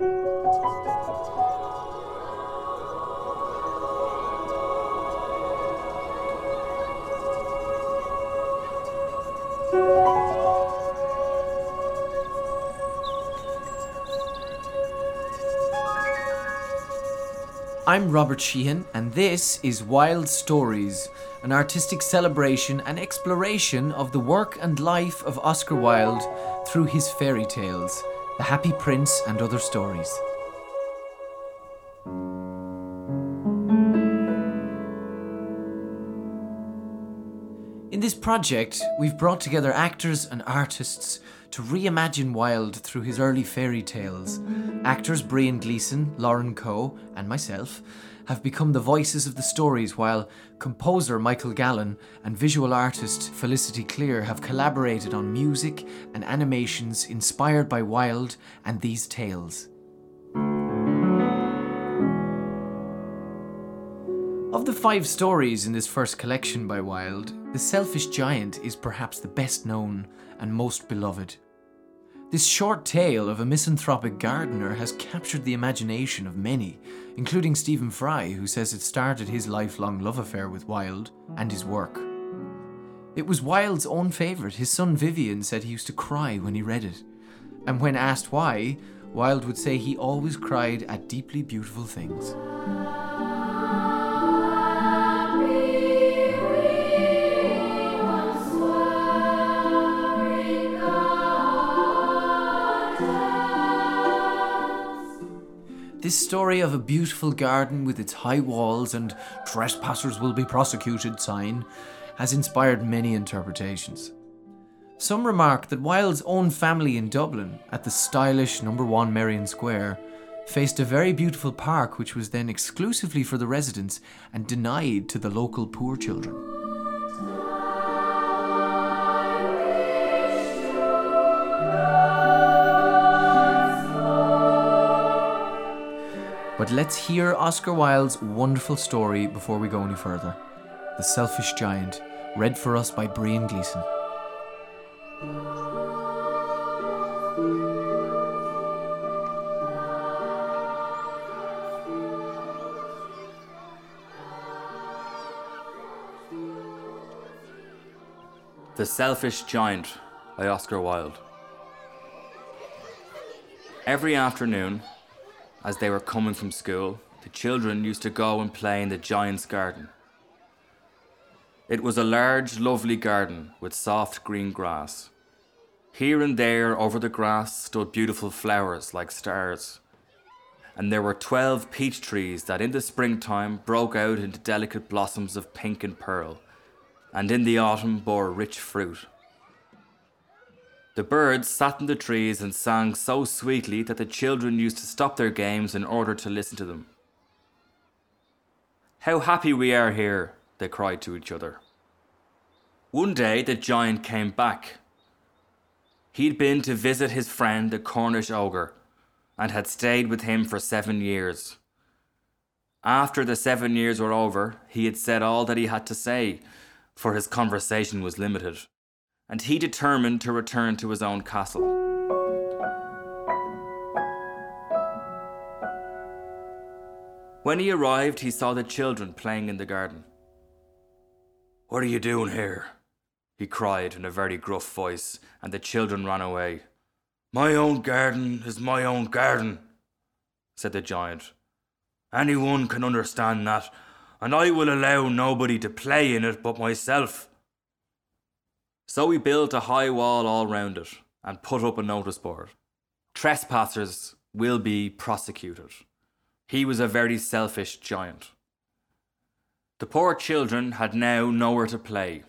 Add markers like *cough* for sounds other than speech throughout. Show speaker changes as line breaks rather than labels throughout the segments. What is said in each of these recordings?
I'm Robert Sheehan, and this is Wild Stories, an artistic celebration and exploration of the work and life of Oscar Wilde through his fairy tales, The Happy Prince, and other stories. In this project, we've brought together actors and artists to reimagine Wilde through his early fairy tales. Actors Brian Gleeson, Lauren Coe, and myself have become the voices of the stories, while composer Michael Gallen and visual artist Felicity Clear have collaborated on music and animations inspired by Wilde and these tales. Of the five stories in this first collection by Wilde, The Selfish Giant is perhaps the best known and most beloved. This short tale of a misanthropic gardener has captured the imagination of many, including Stephen Fry, who says it started his lifelong love affair with Wilde and his work. It was Wilde's own favourite. His son Vyvyan said he used to cry when he read it. And when asked why, Wilde would say he always cried at deeply beautiful things. This story of a beautiful garden with its high walls and trespassers will be prosecuted sign has inspired many interpretations. Some remark that Wilde's own family in Dublin, at the stylish number 1 Merrion Square, faced a very beautiful park which was then exclusively for the residents and denied to the local poor children. But let's hear Oscar Wilde's wonderful story before we go any further. The Selfish Giant, read for us by Brian Gleeson.
The Selfish Giant by Oscar Wilde. Every afternoon, as they were coming from school, the children used to go and play in the giant's garden. It was a large, lovely garden with soft green grass. Here and there over the grass stood beautiful flowers like stars. And there were twelve peach trees that in the springtime broke out into delicate blossoms of pink and pearl, and in the autumn bore rich fruit. The birds sat in the trees and sang so sweetly that the children used to stop their games in order to listen to them. How happy we are here, they cried to each other. One day the giant came back. He'd been to visit his friend, the Cornish ogre, and had stayed with him for seven years. After the seven years were over, he had said all that he had to say, for his conversation was limited and he determined to return to his own castle. When he arrived, he saw the children playing in the garden. What are you doing here? he cried in a very gruff voice, and the children ran away. My own garden is my own garden, said the giant. Anyone can understand that, and I will allow nobody to play in it but myself. So we built a high wall all round it and put up a notice board. Trespassers will be prosecuted. He was a very selfish giant. The poor children had now nowhere to play.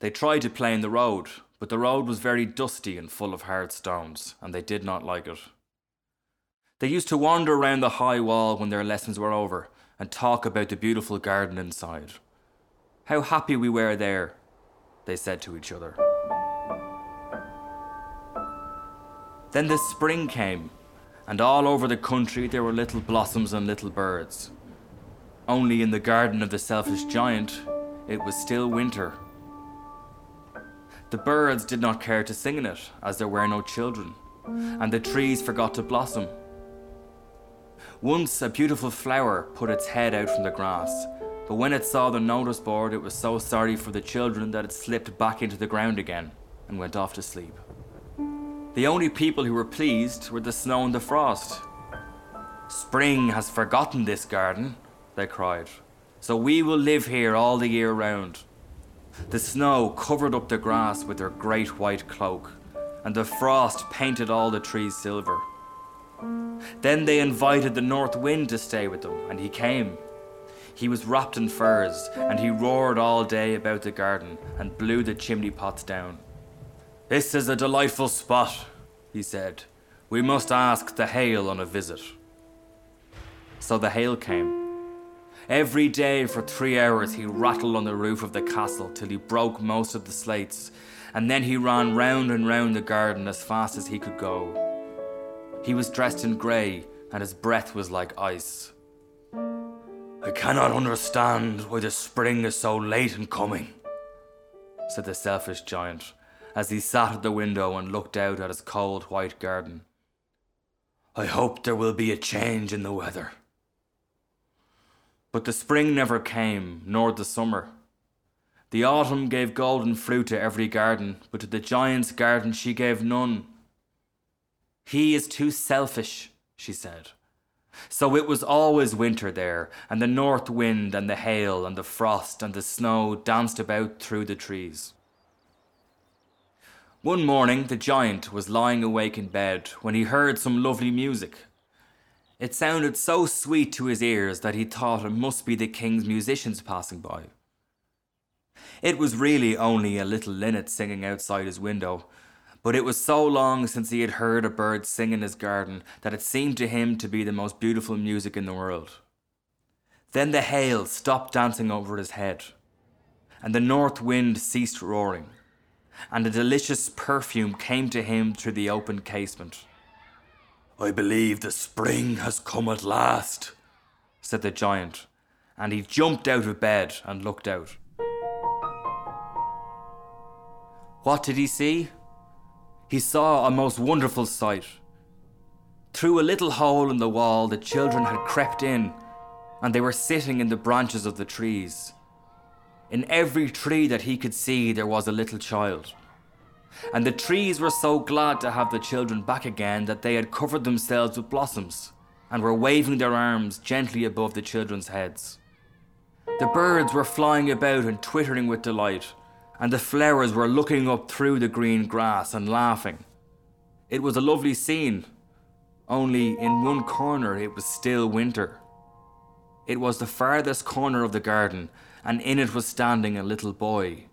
They tried to play in the road, but the road was very dusty and full of hard stones, and they did not like it. They used to wander around the high wall when their lessons were over and talk about the beautiful garden inside. How happy we were there, they said to each other. Then the spring came, and all over the country there were little blossoms and little birds. Only in the garden of the selfish giant, it was still winter. The birds did not care to sing in it, as there were no children, and the trees forgot to blossom. Once a beautiful flower put its head out from the grass, but when it saw the notice board, it was so sorry for the children that it slipped back into the ground again and went off to sleep. The only people who were pleased were the snow and the frost. Spring has forgotten this garden, they cried, so we will live here all the year round. The snow covered up the grass with her great white cloak, and the frost painted all the trees silver. Then they invited the north wind to stay with them, and he came. He was wrapped in furs, and he roared all day about the garden and blew the chimney pots down. This is a delightful spot, he said. We must ask the hail on a visit. So the hail came. Every day for three hours he rattled on the roof of the castle till he broke most of the slates, and then he ran round and round the garden as fast as he could go. He was dressed in grey, and his breath was like ice. I cannot understand why the spring is so late in coming, said the selfish giant as he sat at the window and looked out at his cold white garden. I hope there will be a change in the weather. But the spring never came, nor the summer. The autumn gave golden fruit to every garden, but to the giant's garden she gave none. He is too selfish, she said. So it was always winter there, and the north wind and the hail and the frost and the snow danced about through the trees. One morning, the giant was lying awake in bed when he heard some lovely music. It sounded so sweet to his ears that he thought it must be the king's musicians passing by. It was really only a little linnet singing outside his window, but it was so long since he had heard a bird sing in his garden that it seemed to him to be the most beautiful music in the world. Then the hail stopped dancing over his head, and the north wind ceased roaring, and a delicious perfume came to him through the open casement. I believe the spring has come at last, said the giant, and he jumped out of bed and looked out. What did he see? He saw a most wonderful sight. Through a little hole in the wall, the children had crept in, and they were sitting in the branches of the trees. In every tree that he could see, there was a little child. And the trees were so glad to have the children back again that they had covered themselves with blossoms and were waving their arms gently above the children's heads. The birds were flying about and twittering with delight and the flowers were looking up through the green grass and laughing. It was a lovely scene, only in one corner it was still winter. It was the farthest corner of the garden, and in it was standing a little boy.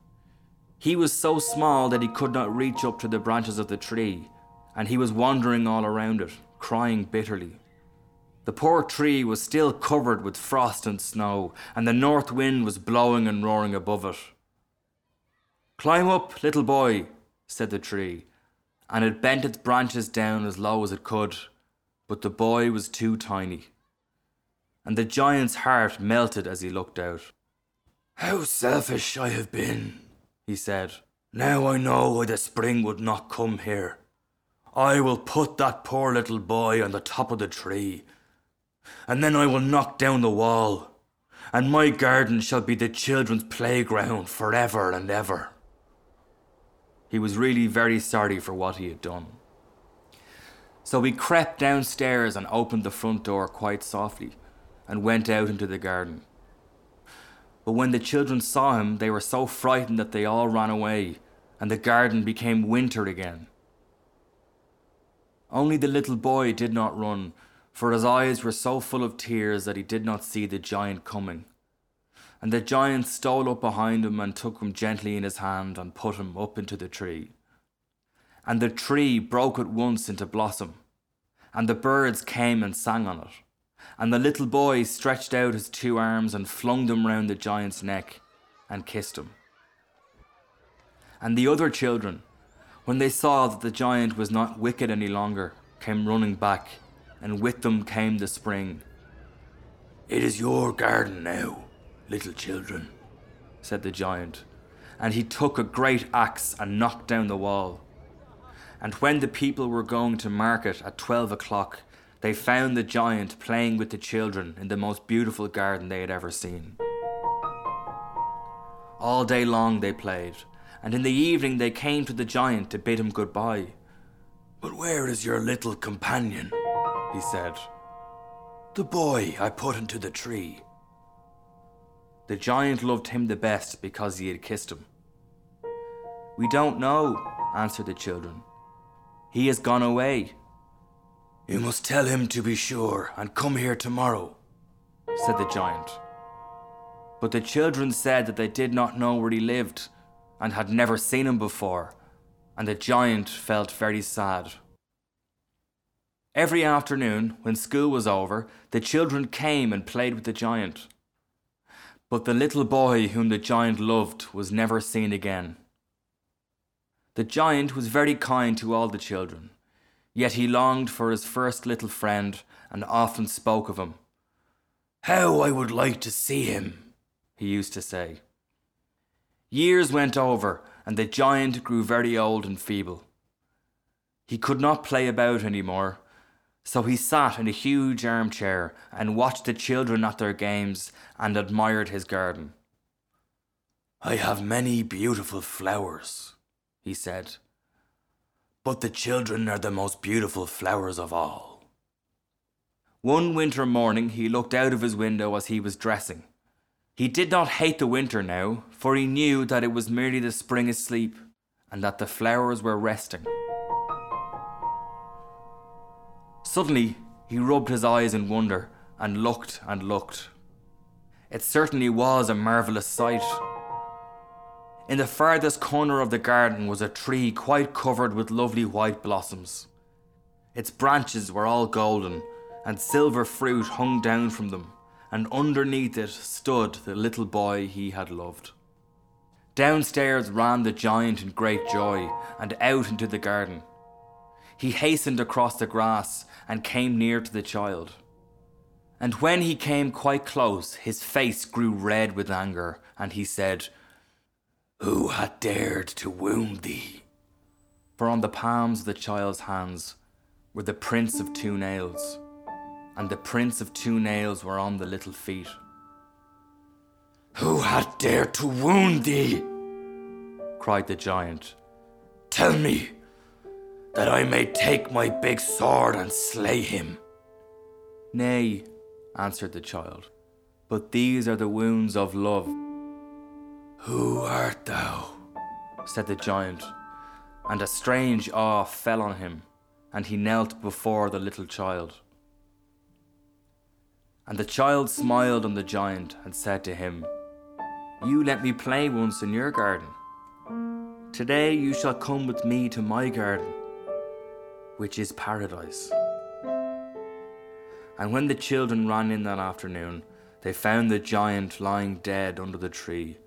He was so small that he could not reach up to the branches of the tree, and he was wandering all around it, crying bitterly. The poor tree was still covered with frost and snow, and the north wind was blowing and roaring above it. Climb up, little boy, said the tree, and it bent its branches down as low as it could, but the boy was too tiny. And the giant's heart melted as he looked out. How selfish I have been, he said. Now I know why the spring would not come here. I will put that poor little boy on the top of the tree, and then I will knock down the wall, and my garden shall be the children's playground forever and ever. He was really very sorry for what he had done. So he crept downstairs and opened the front door quite softly and went out into the garden. But when the children saw him, they were so frightened that they all ran away, and the garden became winter again. Only the little boy did not run, for his eyes were so full of tears that he did not see the giant coming and the giant stole up behind him and took him gently in his hand and put him up into the tree. And the tree broke at once into blossom, and the birds came and sang on it. And the little boy stretched out his two arms and flung them round the giant's neck and kissed him. And the other children, when they saw that the giant was not wicked any longer, came running back, and with them came the spring. It is your garden now, Little children, said the giant, and he took a great axe and knocked down the wall. and when the people were going to market at twelve o'clock, they found the giant playing with the children in the most beautiful garden they had ever seen. All day long they played, and in the evening they came to the giant to bid him goodbye. But where is your little companion? he said. The boy I put into the tree. The giant loved him the best because he had kissed him. We don't know, answered the children. He has gone away. You must tell him to be sure and come here tomorrow, said the giant. But the children said that they did not know where he lived and had never seen him before, and the giant felt very sad. Every afternoon, when school was over, the children came and played with the giant. But the little boy whom the giant loved was never seen again. The giant was very kind to all the children, yet he longed for his first little friend and often spoke of him. How I would like to see him, he used to say. Years went over, and the giant grew very old and feeble. He could not play about any more, so he sat in a huge armchair and watched the children at their games and admired his garden. I have many beautiful flowers, he said. But the children are the most beautiful flowers of all. One winter morning he looked out of his window as he was dressing. He did not hate the winter now, for he knew that it was merely the spring asleep and that the flowers were resting. Suddenly, he rubbed his eyes in wonder and looked and looked. It certainly was a marvellous sight. In the farthest corner of the garden was a tree quite covered with lovely white blossoms. Its branches were all golden, and silver fruit hung down from them, and underneath it stood the little boy he had loved. Downstairs ran the giant in great joy, and out into the garden. He hastened across the grass and came near to the child. And when he came quite close, his face grew red with anger, and he said, who had dared to wound thee? For on the palms of the child's hands were the prints of two nails, and the prints of two nails were on the little feet. Who had dared to wound thee? cried the giant. Tell me, that I may take my big sword and slay him. Nay, answered the child, but these are the wounds of love. Who art thou? said the giant, and a strange awe fell on him, and he knelt before the little child. And the child smiled on the giant and said to him, You let me play once in your garden. Today you shall come with me to my garden, which is paradise. And when the children ran in that afternoon, they found the giant lying dead under the tree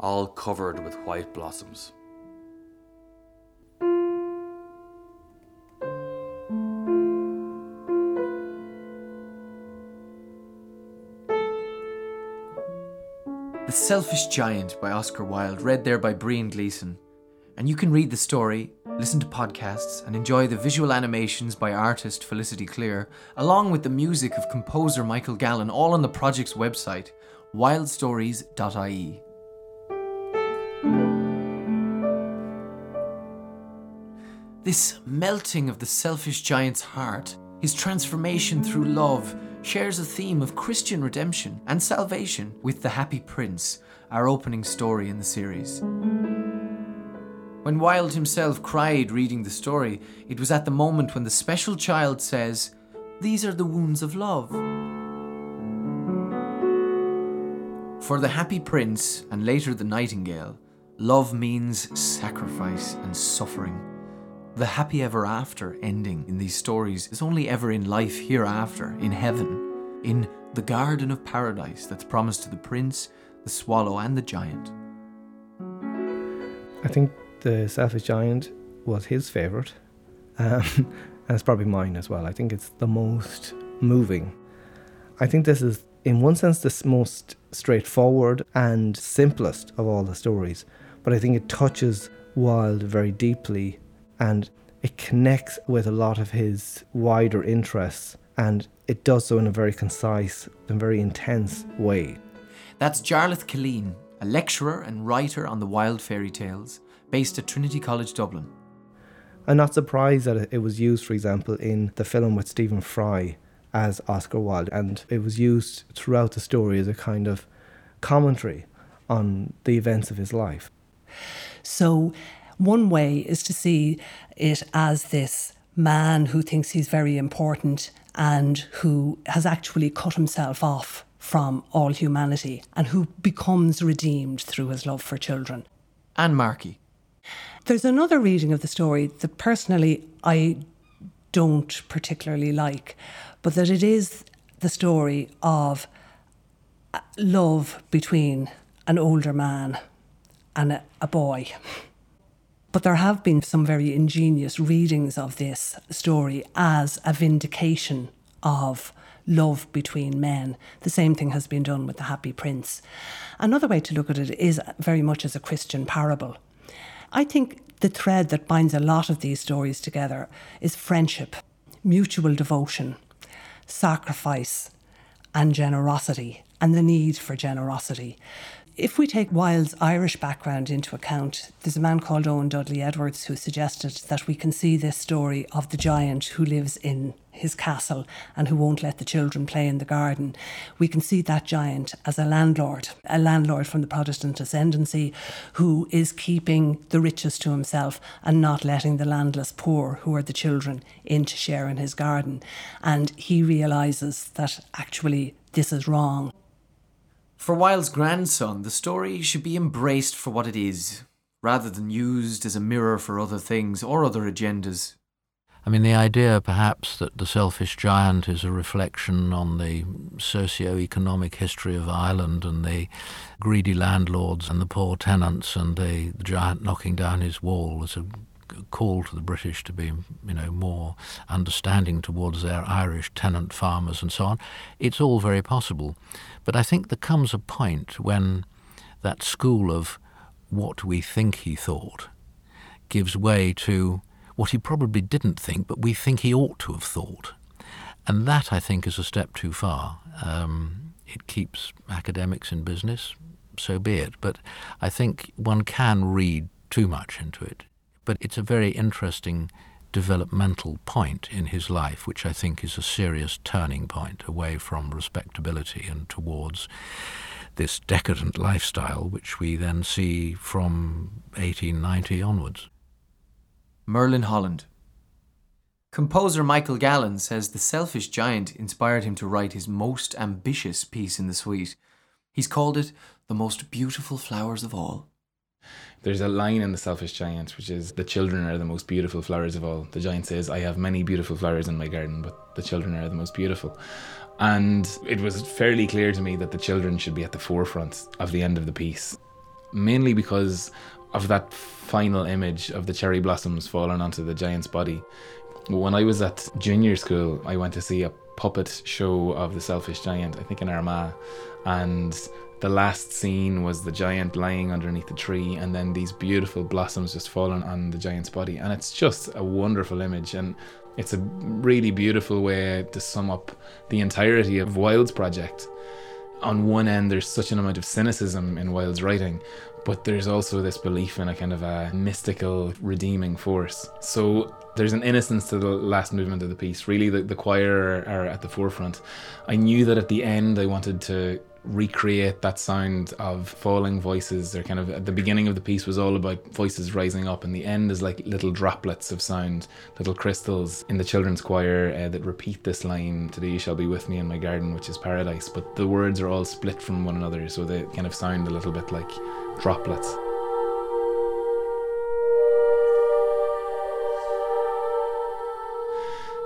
all covered with white blossoms.
The Selfish Giant by Oscar Wilde, read there by Brian Gleeson. And you can read the story, listen to podcasts, and enjoy the visual animations by artist Felicity Clear, along with the music of composer Michael Gallen, all on the project's website, wildstories.ie. This melting of the selfish giant's heart, his transformation through love, shares a theme of Christian redemption and salvation with The Happy Prince, our opening story in the series. When Wilde himself cried reading the story, it was at the moment when the special child says, These are the wounds of love. For the Happy Prince, and later the Nightingale, love means sacrifice and suffering. The happy ever after ending in these stories is only ever in life hereafter, in heaven, in the garden of paradise that's promised to the prince, the swallow, and the giant.
I think the Selfish Giant was his favourite, um, *laughs* and it's probably mine as well. I think it's the most moving. I think this is, in one sense, the most straightforward and simplest of all the stories, but I think it touches Wilde very deeply and it connects with a lot of his wider interests and it does so in a very concise and very intense way.
That's Jarlath Killeen, a lecturer and writer on the Wilde fairy tales, based at Trinity College Dublin.
I'm not surprised that it was used, for example, in the film with Stephen Fry as Oscar Wilde, and it was used throughout the story as a kind of commentary on the events of his life.
So, one way is to see it as this man who thinks he's very important and who has actually cut himself off from all humanity and who becomes redeemed through his love for children.
Anne Markey.
There's another reading of the story that personally I don't particularly like, but that it is the story of uh, love between an older man and a, a boy. But there have been some very ingenious readings of this story as a vindication of love between men. The same thing has been done with The Happy Prince. Another way to look at it is very much as a Christian parable. I think the thread that binds a lot of these stories together is friendship, mutual devotion, sacrifice, and generosity, and the need for generosity if we take Wilde's Irish background into account, there's a man called Owen Dudley Edwards who suggested that we can see this story of the giant who lives in his castle and who won't let the children play in the garden. We can see that giant as a landlord, a landlord from the Protestant ascendancy who is keeping the riches to himself and not letting the landless poor, who are the children, in to share in his garden. And he realizes that actually this is wrong.
For Wilde's grandson, the story should be embraced for what it is, rather than used as a mirror for other things or other agendas.
I mean, the idea perhaps that the selfish giant is a reflection on the socio-economic history of Ireland and the greedy landlords and the poor tenants and the, the giant knocking down his wall is a call to the British to be, you know, more understanding towards their Irish tenant farmers and so on. It's all very possible. But I think there comes a point when that school of what we think he thought gives way to what he probably didn't think, but we think he ought to have thought. And that, I think, is a step too far. Um, it keeps academics in business, so be it. But I think one can read too much into it. But it's a very interesting developmental point in his life, which I think is a serious turning point away from respectability and towards this decadent lifestyle, which we then see from 1890 onwards.
Merlin Holland. Composer Michael Gallen says the selfish giant inspired him to write his most ambitious piece in the suite. He's called it the most beautiful flowers of all.
There's a line in The Selfish Giant, which is, The children are the most beautiful flowers of all. The giant says, I have many beautiful flowers in my garden, but the children are the most beautiful. And it was fairly clear to me that the children should be at the forefront of the end of the piece, mainly because of that final image of the cherry blossoms falling onto the giant's body. When I was at junior school, I went to see a puppet show of the Selfish Giant, I think in Armagh, and the last scene was the giant lying underneath the tree and then these beautiful blossoms just falling on the giant's body and it's just a wonderful image and it's a really beautiful way to sum up the entirety of Wilde's project. On one end, there's such an amount of cynicism in Wilde's writing, but there's also this belief in a kind of a mystical, redeeming force. So there's an innocence to the last movement of the piece. Really, the, the choir are, are at the forefront. I knew that at the end, I wanted to recreate that sound of falling voices. Or kind of at the beginning of the piece was all about voices rising up and the end is like little droplets of sound little crystals in the children's choir uh, that repeat this line today you shall be with me in my garden which is paradise. But the words are all split from one another so they kind of sound a little bit like droplets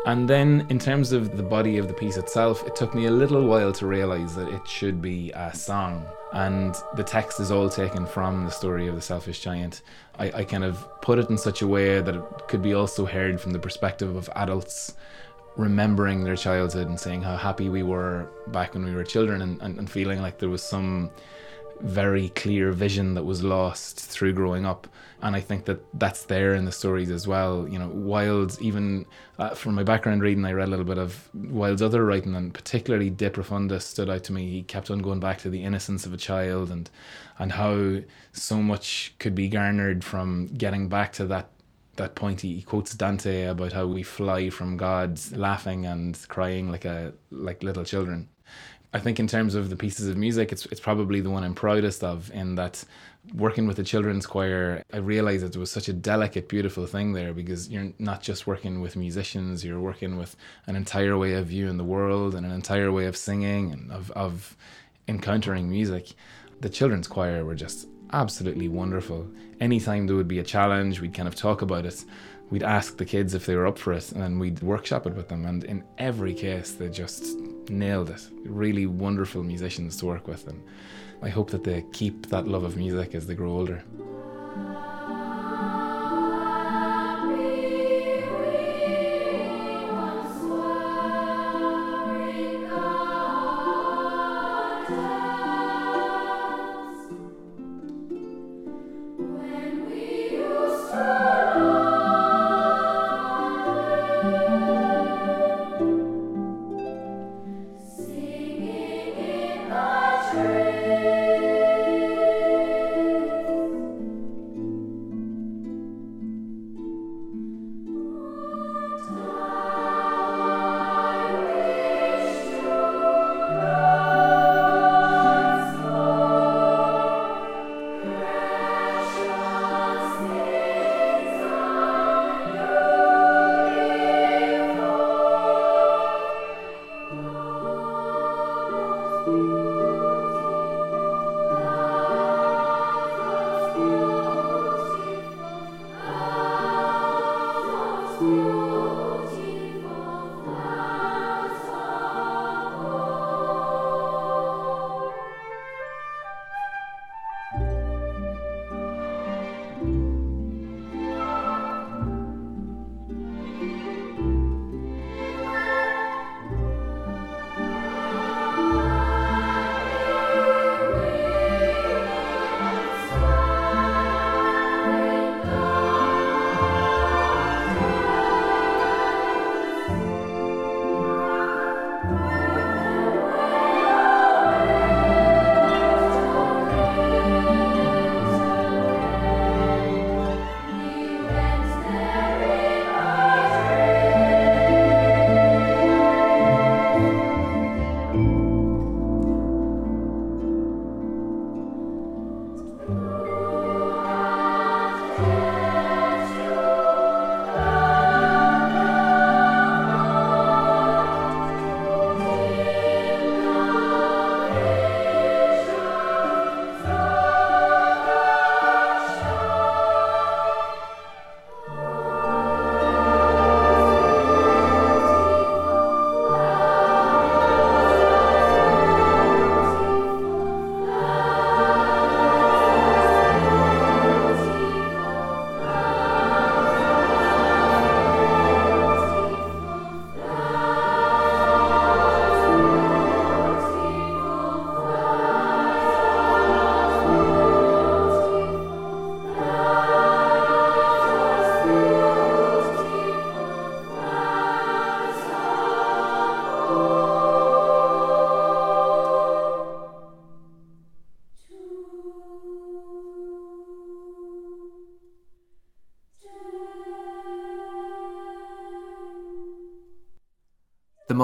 And then, in terms of the body of the piece itself, it took me a little while to realize that it should be a song. And the text is all taken from the story of the selfish giant. I, I kind of put it in such a way that it could be also heard from the perspective of adults remembering their childhood and saying how happy we were back when we were children and, and, and feeling like there was some very clear vision that was lost through growing up. And I think that that's there in the stories as well. You know, Wilde's even uh, from my background reading, I read a little bit of Wilde's other writing, and particularly De Profundis stood out to me. He kept on going back to the innocence of a child and and how so much could be garnered from getting back to that that point he quotes Dante about how we fly from God's laughing and crying like a like little children. I think in terms of the pieces of music, it's it's probably the one I'm proudest of in that working with the children's choir, I realized that it was such a delicate, beautiful thing there because you're not just working with musicians, you're working with an entire way of viewing the world and an entire way of singing and of, of encountering music. The children's choir were just absolutely wonderful. Anytime there would be a challenge, we'd kind of talk about it. We'd ask the kids if they were up for it and then we'd workshop it with them. And in every case, they just nailed it. Really wonderful musicians to work with. And I hope that they keep that love of music as they grow older.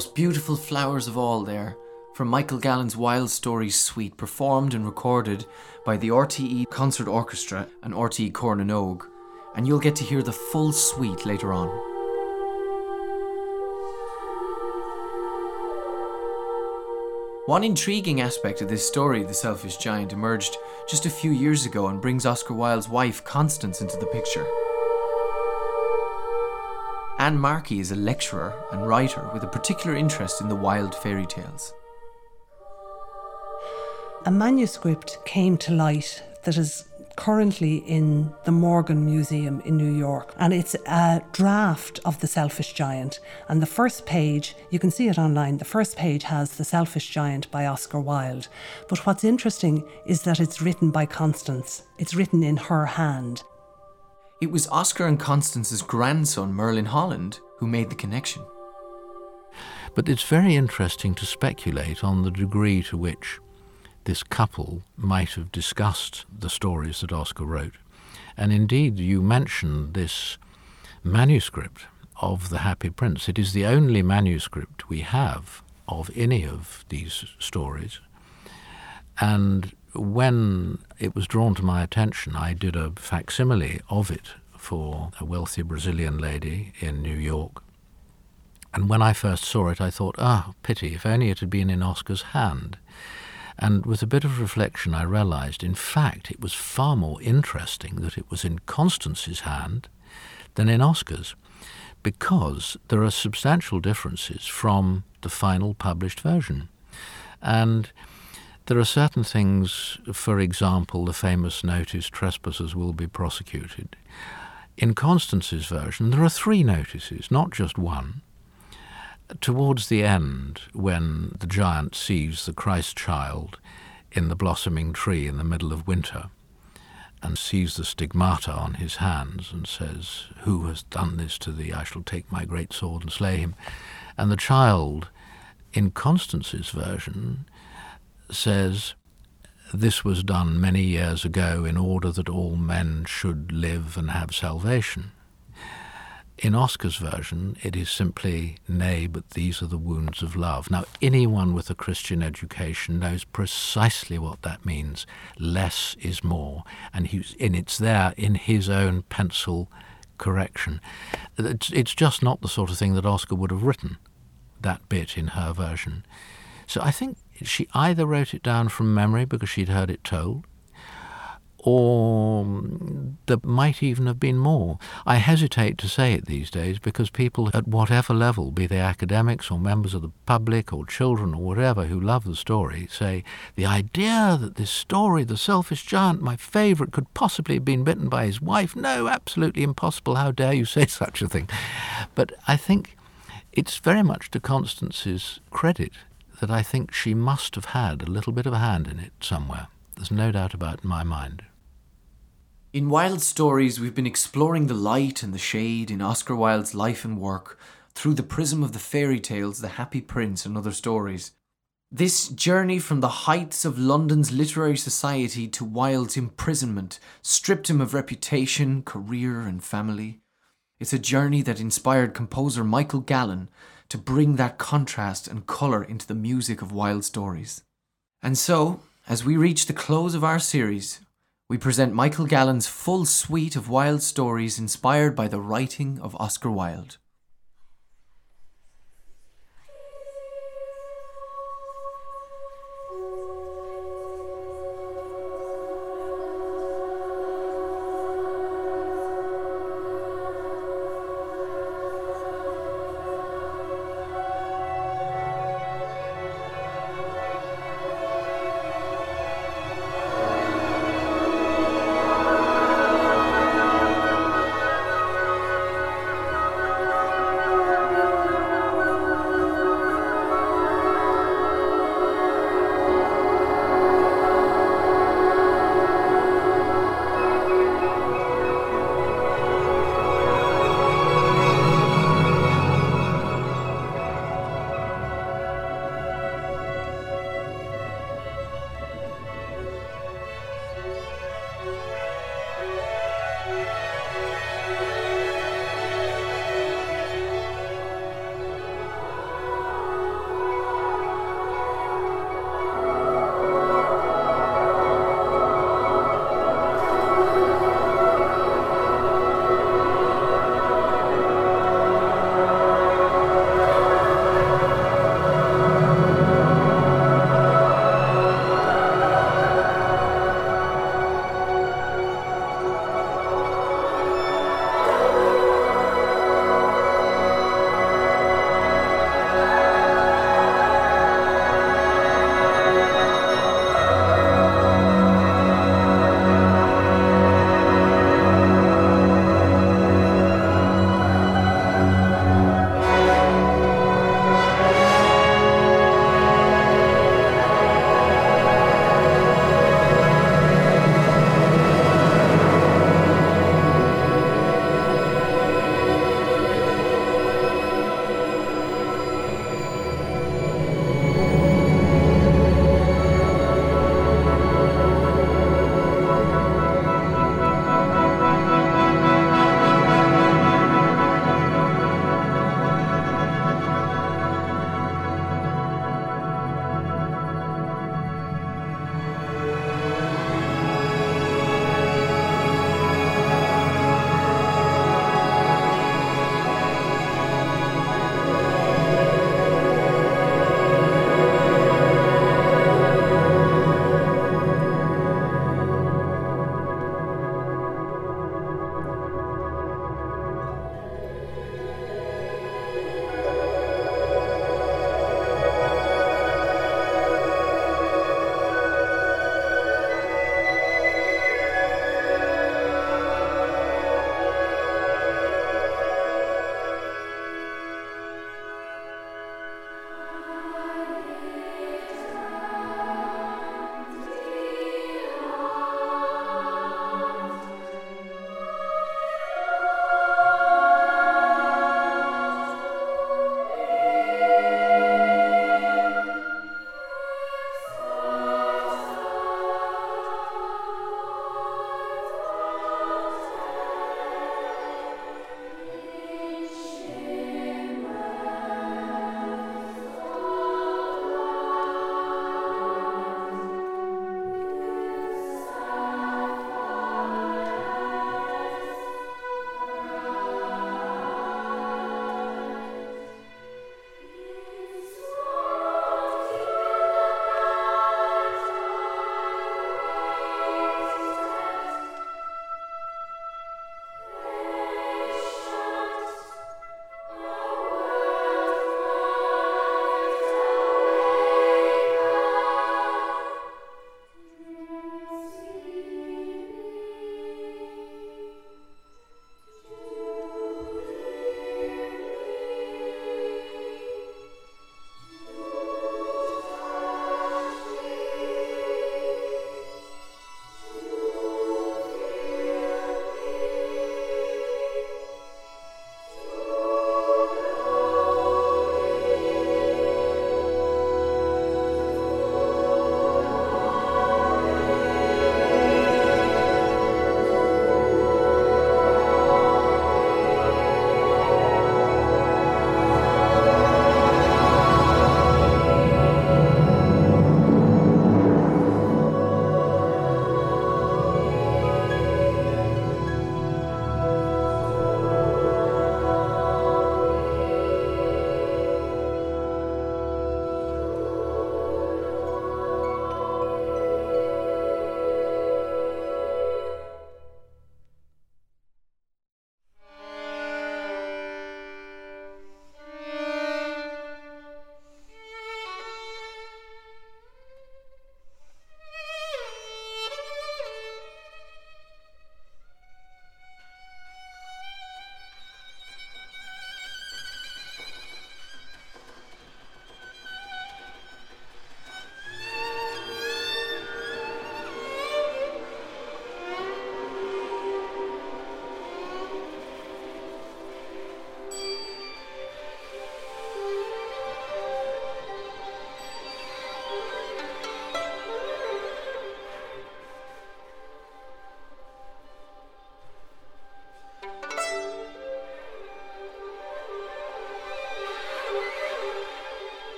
Most beautiful flowers of all there, from Michael Gallen's Wild Stories Suite, performed and recorded by the RTE Concert Orchestra and RTE nÓg, and you'll get to hear the full suite later on. One intriguing aspect of this story, The Selfish Giant, emerged just a few years ago and brings Oscar Wilde's wife, Constance, into the picture. Anne Markey is a lecturer and writer with a particular interest in the Wilde fairy tales.
A manuscript came to light that is currently in the Morgan Museum in New York. And it's a draft of The Selfish Giant. And the first page, you can see it online, the first page has The Selfish Giant by Oscar Wilde. But what's interesting is that it's written by Constance, it's written in her hand.
It was Oscar and Constance's grandson, Merlin Holland, who made the connection.
But it's very interesting to speculate on the degree to which this couple might have discussed the stories that Oscar wrote. And indeed, you mentioned this manuscript of The Happy Prince. It is the only manuscript we have of any of these stories. And when it was drawn to my attention, I did a facsimile of it for a wealthy Brazilian lady in New York. And when I first saw it, I thought, ah, pity, if only it had been in Oscar's hand. And with a bit of reflection, I realized, in fact, it was far more interesting that it was in Constance's hand than in Oscar's, because there are substantial differences from the final published version. And there are certain things, for example, the famous notice trespassers will be prosecuted. In Constance's version, there are three notices, not just one. Towards the end, when the giant sees the Christ child in the blossoming tree in the middle of winter, and sees the stigmata on his hands and says, Who has done this to thee? I shall take my great sword and slay him. And the child, in Constance's version, says, This was done many years ago in order that all men should live and have salvation. In Oscar's version, it is simply, nay, but these are the wounds of love. Now, anyone with a Christian education knows precisely what that means. Less is more. And, he's, and it's there in his own pencil correction. It's, it's just not the sort of thing that Oscar would have written, that bit in her version. So I think she either wrote it down from memory because she'd heard it told, or there might even have been more. I hesitate to say it these days because people at whatever level, be they academics or members of the public or children or whatever who love the story, say the idea that this story, The Selfish Giant, my favourite, could possibly have been bitten by his wife, no, absolutely impossible. How dare you say *laughs* such a thing? But I think it's very much to Constance's credit that I think she must have had a little bit of a hand in it somewhere. There's no doubt about it in my mind.
In Wilde Stories, we've been exploring the light and the shade in Oscar Wilde's life and work through the prism of the fairy tales, The Happy Prince, and other stories. This journey from the heights of London's literary society to Wilde's imprisonment stripped him of reputation, career, and family. It's a journey that inspired composer Michael Gallen to bring that contrast and colour into the music of Wild stories. And so, as we reach the close of our series, we present Michael Gallen's full suite of Wild stories inspired by the writing of Oscar Wilde.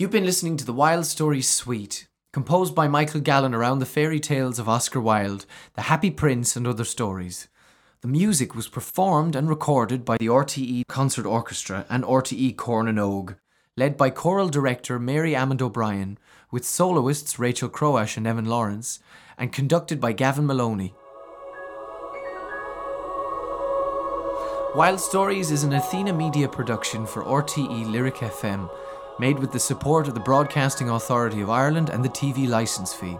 You've been listening to the Wilde Stories Suite, composed by Michael Gallen around the fairy tales of Oscar Wilde, The Happy Prince, and other stories. The music was performed and recorded by the RTE Concert Orchestra and RTE Cór na nÓg, led by choral director Mary Amond O'Brien, with soloists Rachel Croash and Evan Lawrence, and conducted by Gavin Maloney. Wilde Stories is an Athena Media production for RTE Lyric FM, made with the support of the Broadcasting Authority of Ireland and the TV license fee.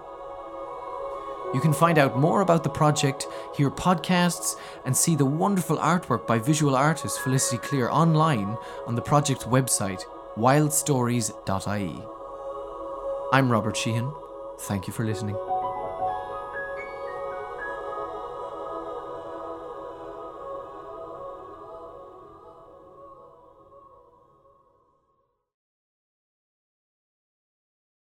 You can find out more about the project, hear podcasts, and see the wonderful artwork by visual artist Felicity Clear online on the project's website, wildstories.ie. I'm Robert Sheehan. Thank you for listening.